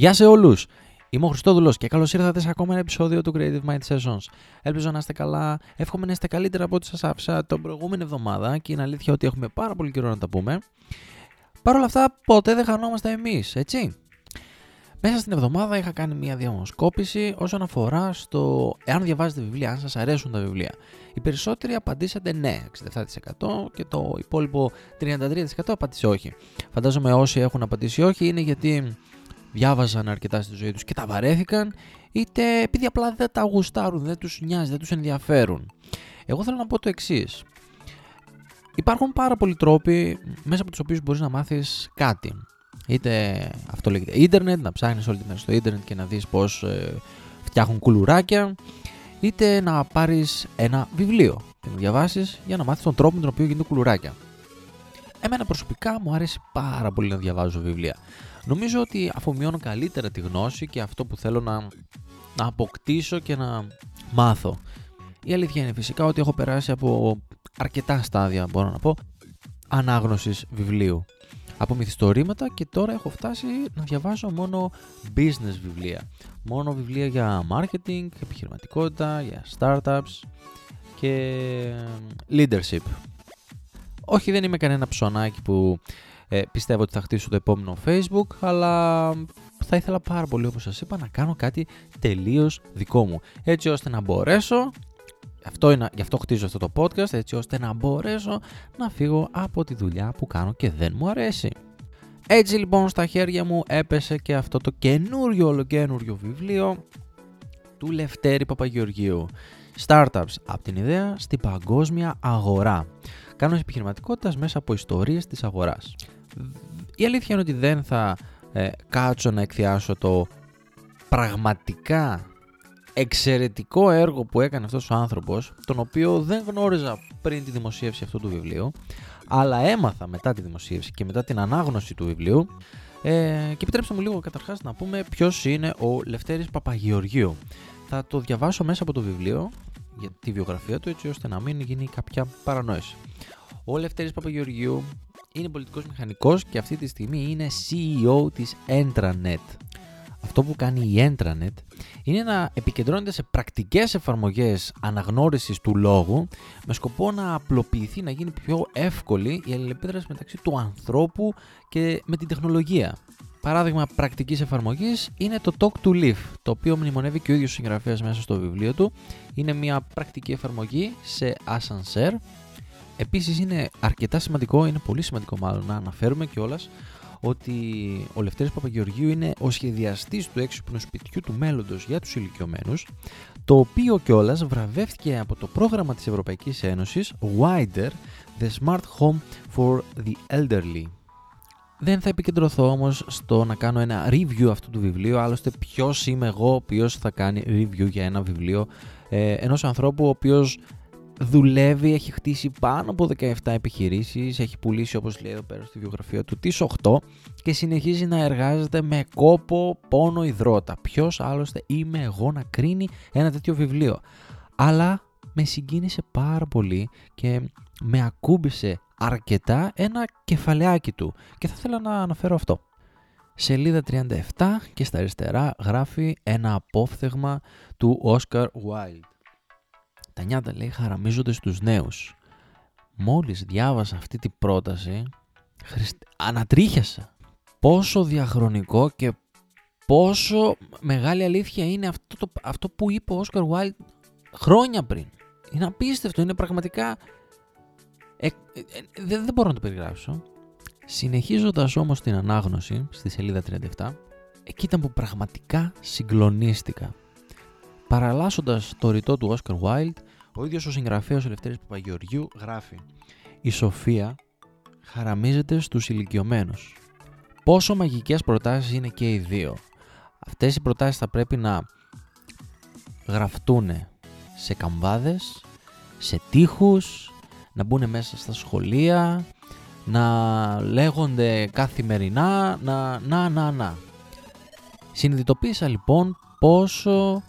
Γεια σε όλους! Είμαι ο Χριστόδουλος και καλώς ήρθατε σε ακόμα ένα επεισόδιο του Creative Mind Sessions. Ελπίζω να είστε καλά. Εύχομαι να είστε καλύτερα από ό,τι σας άφησα την προηγούμενη εβδομάδα και είναι αλήθεια ότι έχουμε πάρα πολύ καιρό να τα πούμε. Παρ' όλα αυτά, ποτέ δεν χανόμαστε εμείς, έτσι. Μέσα στην εβδομάδα είχα κάνει μια διαμοσκόπηση όσον αφορά στο εάν διαβάζετε βιβλία, αν σας αρέσουν τα βιβλία. Οι περισσότεροι απαντήσατε ναι, 67% και το υπόλοιπο 33% απάντησε όχι. Φαντάζομαι όσοι έχουν απαντήσει όχι είναι γιατί διάβαζαν αρκετά στη ζωή τους και τα βαρέθηκαν, είτε επειδή απλά δεν τα γουστάρουν, δεν τους νοιάζει, δεν τους ενδιαφέρουν. Εγώ θέλω να πω το εξής. Υπάρχουν πάρα πολλοί τρόποι μέσα από τους οποίους μπορείς να μάθεις κάτι. Είτε αυτό λέγεται ίντερνετ, να ψάχνεις όλη τη μέρα στο ίντερνετ και να δεις πώς ε, φτιάχνουν κουλουράκια, είτε να πάρεις ένα βιβλίο και να διαβάσεις για να μάθεις τον τρόπο με τον οποίο γίνονται κουλουράκια. Εμένα προσωπικά μου αρέσει πάρα πολύ να διαβάζω βιβλία. Νομίζω ότι αφομοιώνω καλύτερα τη γνώση και αυτό που θέλω να, να αποκτήσω και να μάθω. Η αλήθεια είναι φυσικά ότι έχω περάσει από αρκετά στάδια, μπορώ να πω, ανάγνωσης βιβλίου. Από μυθιστορήματα και τώρα έχω φτάσει να διαβάζω μόνο business βιβλία. Μόνο βιβλία για marketing, επιχειρηματικότητα, για startups και leadership. Όχι δεν είμαι κανένα ψωνάκι που ε, πιστεύω ότι θα χτίσω το επόμενο Facebook, αλλά θα ήθελα πάρα πολύ όπως σας είπα να κάνω κάτι τελείως δικό μου. Έτσι ώστε να μπορέσω, αυτό είναι, γι' αυτό χτίζω αυτό το podcast, έτσι ώστε να μπορέσω να φύγω από τη δουλειά που κάνω και δεν μου αρέσει. Έτσι λοιπόν στα χέρια μου έπεσε και αυτό το καινούριο ολοκένουριο βιβλίο του Λευτέρη Παπαγεωργίου. Startups από την ιδέα στην παγκόσμια αγορά. Κάνω επιχειρηματικότητας μέσα από ιστορίες της αγοράς. Η αλήθεια είναι ότι δεν θα ε, κάτσω να εκθιάσω το πραγματικά εξαιρετικό έργο που έκανε αυτός ο άνθρωπος, τον οποίο δεν γνώριζα πριν τη δημοσίευση αυτού του βιβλίου, αλλά έμαθα μετά τη δημοσίευση και μετά την ανάγνωση του βιβλίου ε, και επιτρέψτε μου λίγο καταρχάς να πούμε ποιος είναι ο Λευτέρης Παπαγεωργίου. Θα το διαβάσω μέσα από το βιβλίο για τη βιογραφία του έτσι ώστε να μην γίνει κάποια παρανόηση. Ο Λευτέρης Παπαγεωργίου είναι πολιτικός μηχανικός και αυτή τη στιγμή είναι CEO της Entranet. Αυτό που κάνει η Entranet είναι να επικεντρώνεται σε πρακτικές εφαρμογές αναγνώρισης του λόγου με σκοπό να απλοποιηθεί, να γίνει πιο εύκολη η αλληλεπίδραση μεταξύ του ανθρώπου και με την τεχνολογία. Παράδειγμα πρακτικής εφαρμογής είναι το Talk to Live, το οποίο μνημονεύει και ο ίδιος συγγραφέας μέσα στο βιβλίο του. Είναι μια πρακτική εφαρμογή σε ascenseur Επίσης είναι αρκετά σημαντικό, είναι πολύ σημαντικό μάλλον να αναφέρουμε κιόλας ότι ο Λευτέρης Παπαγεωργίου είναι ο σχεδιαστής του έξυπνου σπιτιού του μέλλοντος για τους ηλικιωμένους, το οποίο κιόλας βραβεύτηκε από το πρόγραμμα της Ευρωπαϊκής Ένωσης Wider, The Smart Home for the Elderly. Δεν θα επικεντρωθώ όμως στο να κάνω ένα review αυτού του βιβλίου, άλλωστε ποιος είμαι εγώ ποιος θα κάνει review για ένα βιβλίο ε, ενός ανθρώπου ο οποίος δουλεύει, έχει χτίσει πάνω από 17 επιχειρήσεις, έχει πουλήσει όπως λέει εδώ πέρα στη βιογραφία του τις 8 και συνεχίζει να εργάζεται με κόπο, πόνο, υδρότα. Ποιος άλλωστε είμαι εγώ να κρίνει ένα τέτοιο βιβλίο. Αλλά με συγκίνησε πάρα πολύ και με ακούμπησε αρκετά ένα κεφαλαιάκι του και θα ήθελα να αναφέρω αυτό. Σελίδα 37 και στα αριστερά γράφει ένα απόφθεγμα του Oscar Wilde. Τα νιάτα λέει χαραμίζονται στους νέους. Μόλις διάβασα αυτή την πρόταση, χριστ... ανατρίχιασα. Πόσο διαχρονικό και πόσο μεγάλη αλήθεια είναι αυτό, το, αυτό που είπε ο Όσκαρ Wilde χρόνια πριν. Είναι απίστευτο, είναι πραγματικά... Ε, ε, ε, δεν, δεν μπορώ να το περιγράψω. Συνεχίζοντας όμως την ανάγνωση στη σελίδα 37, εκεί ήταν που πραγματικά συγκλονίστηκα. Παραλάσσοντας το ρητό του Oscar Wilde, ο ίδιος ο συγγραφέας Ελευθέρης Παπαγεωργιού γράφει «Η σοφία χαραμίζεται στους ηλικιωμένους. Πόσο μαγικές προτάσεις είναι και οι δύο. Αυτές οι προτάσεις θα πρέπει να γραφτούν σε καμβάδες, σε τείχους, να μπουν μέσα στα σχολεία, να λέγονται καθημερινά, να, να, να, να. Συνειδητοποίησα λοιπόν πόσο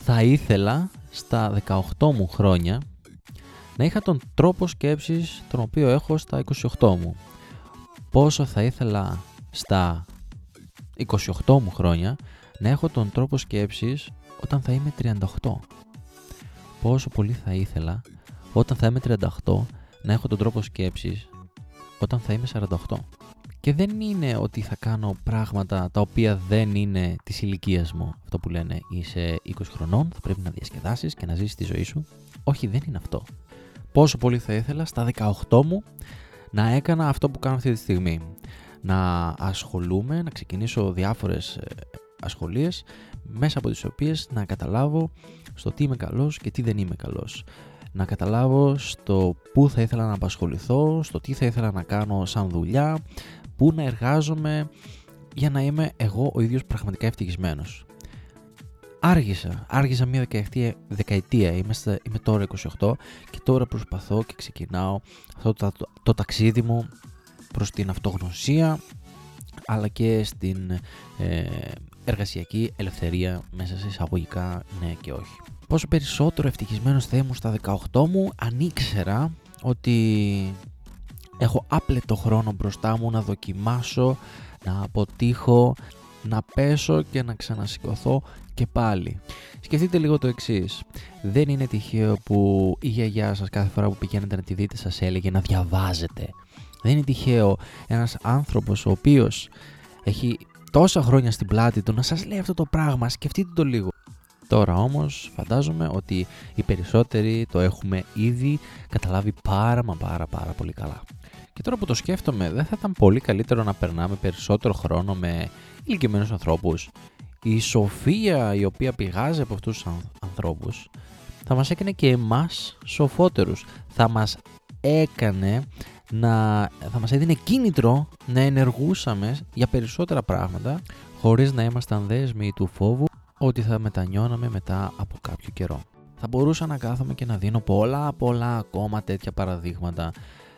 θα ήθελα στα 18 μου χρόνια να είχα τον τρόπο σκέψης τον οποίο έχω στα 28 μου. Πόσο θα ήθελα στα 28 μου χρόνια να έχω τον τρόπο σκέψης όταν θα είμαι 38. Πόσο πολύ θα ήθελα όταν θα είμαι 38 να έχω τον τρόπο σκέψης όταν θα είμαι 48. Και δεν είναι ότι θα κάνω πράγματα τα οποία δεν είναι της ηλικίας μου. Αυτό που λένε είσαι 20 χρονών, θα πρέπει να διασκεδάσεις και να ζήσεις τη ζωή σου. Όχι, δεν είναι αυτό. Πόσο πολύ θα ήθελα στα 18 μου να έκανα αυτό που κάνω αυτή τη στιγμή. Να ασχολούμαι, να ξεκινήσω διάφορες ε, ασχολίες μέσα από τις οποίες να καταλάβω στο τι είμαι καλός και τι δεν είμαι καλός. Να καταλάβω στο πού θα ήθελα να απασχοληθώ, στο τι θα ήθελα να κάνω σαν δουλειά, πού να εργάζομαι για να είμαι εγώ ο ίδιος πραγματικά ευτυχισμένος. Άργησα, άργησα μια δεκαετία, δεκαετία. Είμαι, είμαι τώρα 28 και τώρα προσπαθώ και ξεκινάω αυτό το, το, ταξίδι μου προς την αυτογνωσία αλλά και στην ε, εργασιακή ελευθερία μέσα σε εισαγωγικά ναι και όχι. Πόσο περισσότερο ευτυχισμένος θα ήμουν στα 18 μου αν ήξερα ότι έχω άπλετο χρόνο μπροστά μου να δοκιμάσω, να αποτύχω, να πέσω και να ξανασηκωθώ και πάλι. Σκεφτείτε λίγο το εξής. Δεν είναι τυχαίο που η γιαγιά σας κάθε φορά που πηγαίνετε να τη δείτε σας έλεγε να διαβάζετε. Δεν είναι τυχαίο ένας άνθρωπος ο οποίος έχει τόσα χρόνια στην πλάτη του να σας λέει αυτό το πράγμα. Σκεφτείτε το λίγο. Τώρα όμως φαντάζομαι ότι οι περισσότεροι το έχουμε ήδη καταλάβει πάρα μα πάρα πάρα πολύ καλά. Και τώρα που το σκέφτομαι, δεν θα ήταν πολύ καλύτερο να περνάμε περισσότερο χρόνο με ηλικιωμένους ανθρώπους; Η σοφία η οποία πηγάζει από αυτούς τους ανθρώπους θα μας έκανε και εμάς σοφότερους. Θα μας έκανε να θα μας έδινε κίνητρο να ενεργούσαμε για περισσότερα πράγματα χωρίς να ήμασταν δέσμοι του φόβου ότι θα μετανιώναμε μετά από κάποιο καιρό. Θα μπορούσα να κάθομαι και να δίνω πολλά πολλά ακόμα τέτοια παραδείγματα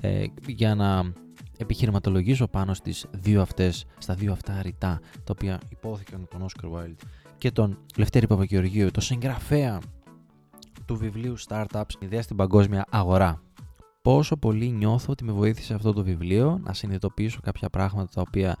ε, για να επιχειρηματολογήσω πάνω στις δύο αυτές, στα δύο αυτά ρητά τα οποία υπόθηκαν τον Oscar Wilde και τον Λευτέρη Παπαγεωργίου, το συγγραφέα του βιβλίου Startups, ιδέα στην παγκόσμια αγορά. Πόσο πολύ νιώθω ότι με βοήθησε αυτό το βιβλίο να συνειδητοποιήσω κάποια πράγματα τα οποία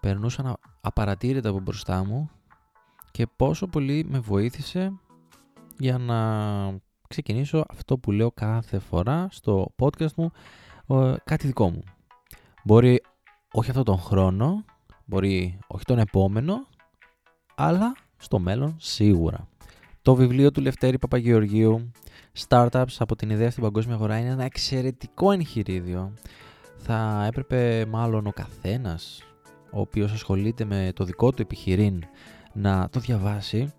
περνούσαν απαρατήρητα από μπροστά μου και πόσο πολύ με βοήθησε για να ξεκινήσω αυτό που λέω κάθε φορά στο podcast μου, κάτι δικό μου. Μπορεί όχι αυτόν τον χρόνο, μπορεί όχι τον επόμενο, αλλά στο μέλλον σίγουρα. Το βιβλίο του Λευτέρη Παπαγεωργίου, Startups από την ιδέα στην παγκόσμια αγορά, είναι ένα εξαιρετικό εγχειρίδιο. Θα έπρεπε μάλλον ο καθένας, ο οποίος ασχολείται με το δικό του επιχειρήν, να το διαβάσει.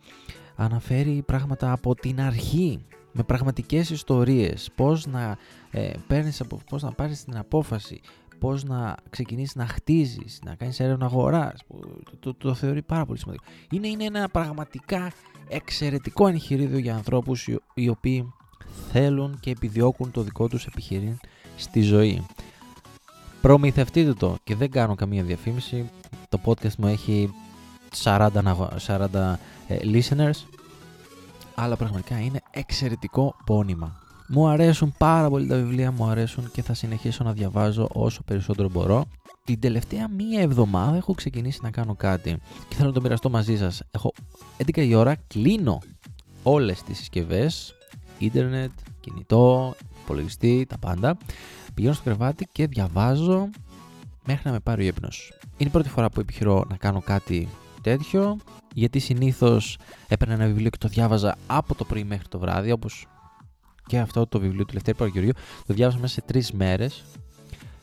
Αναφέρει πράγματα από την αρχή με πραγματικές ιστορίες, πώς να, ε, παίρνεις, πώς να πάρεις την απόφαση, πώς να ξεκινήσεις να χτίζεις, να κάνεις έρευνα αγοράς, το, το, θεωρεί πάρα πολύ σημαντικό. Είναι, είναι ένα πραγματικά εξαιρετικό εγχειρίδιο για ανθρώπους οι, οι οποίοι θέλουν και επιδιώκουν το δικό τους επιχειρήν στη ζωή. Προμηθευτείτε το και δεν κάνω καμία διαφήμιση. Το podcast μου έχει 40, 40 ε, listeners αλλά πραγματικά είναι εξαιρετικό πόνημα. Μου αρέσουν πάρα πολύ τα βιβλία, μου αρέσουν και θα συνεχίσω να διαβάζω όσο περισσότερο μπορώ. Την τελευταία μία εβδομάδα έχω ξεκινήσει να κάνω κάτι και θέλω να το μοιραστώ μαζί σας. Έχω 11 η ώρα, κλείνω όλες τις συσκευές, ίντερνετ, κινητό, υπολογιστή, τα πάντα. Πηγαίνω στο κρεβάτι και διαβάζω μέχρι να με πάρει ο ύπνος. Είναι η πρώτη φορά που επιχειρώ να κάνω κάτι τέτοιο, γιατί συνήθως έπαιρνα ένα βιβλίο και το διάβαζα από το πρωί μέχρι το βράδυ, όπως και αυτό το βιβλίο του Λευτέρη Παγκοριού. Το διάβασα μέσα σε τρεις μέρες.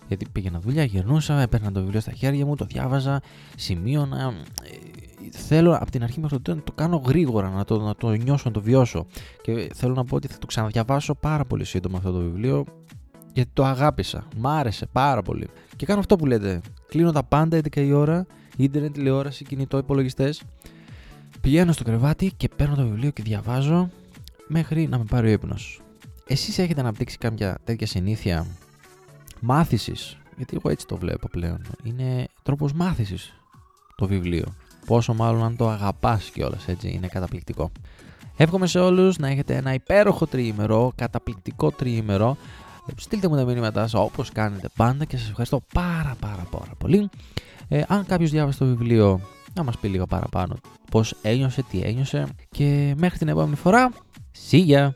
Γιατί πήγαινα δουλειά, γυρνούσα, έπαιρνα το βιβλίο στα χέρια μου, το διάβαζα, σημείωνα. Ε, θέλω από την αρχή μέχρι το τέλος να το κάνω γρήγορα, να το, να το νιώσω, να το βιώσω. Και θέλω να πω ότι θα το ξαναδιαβάσω πάρα πολύ σύντομα αυτό το βιβλίο, γιατί το αγάπησα. Μ' άρεσε πάρα πολύ. Και κάνω αυτό που λέτε. Κλείνω τα πάντα 11 η ώρα ίντερνετ, τηλεόραση, κινητό, υπολογιστές. Πηγαίνω στο κρεβάτι και παίρνω το βιβλίο και διαβάζω μέχρι να με πάρει ο ύπνος. Εσείς έχετε αναπτύξει κάποια τέτοια συνήθεια μάθησης, γιατί εγώ έτσι το βλέπω πλέον. Είναι τρόπος μάθησης το βιβλίο. Πόσο μάλλον αν το αγαπάς κιόλας έτσι, είναι καταπληκτικό. Εύχομαι σε όλους να έχετε ένα υπέροχο τριήμερο, καταπληκτικό τριήμερο. Στείλτε μου τα μηνύματά σας όπως κάνετε πάντα και σας ευχαριστώ πάρα πάρα πάρα πολύ. Ε, αν κάποιος διάβασε το βιβλίο να μας πει λίγο παραπάνω πώς ένιωσε, τι ένιωσε και μέχρι την επόμενη φορά, see ya!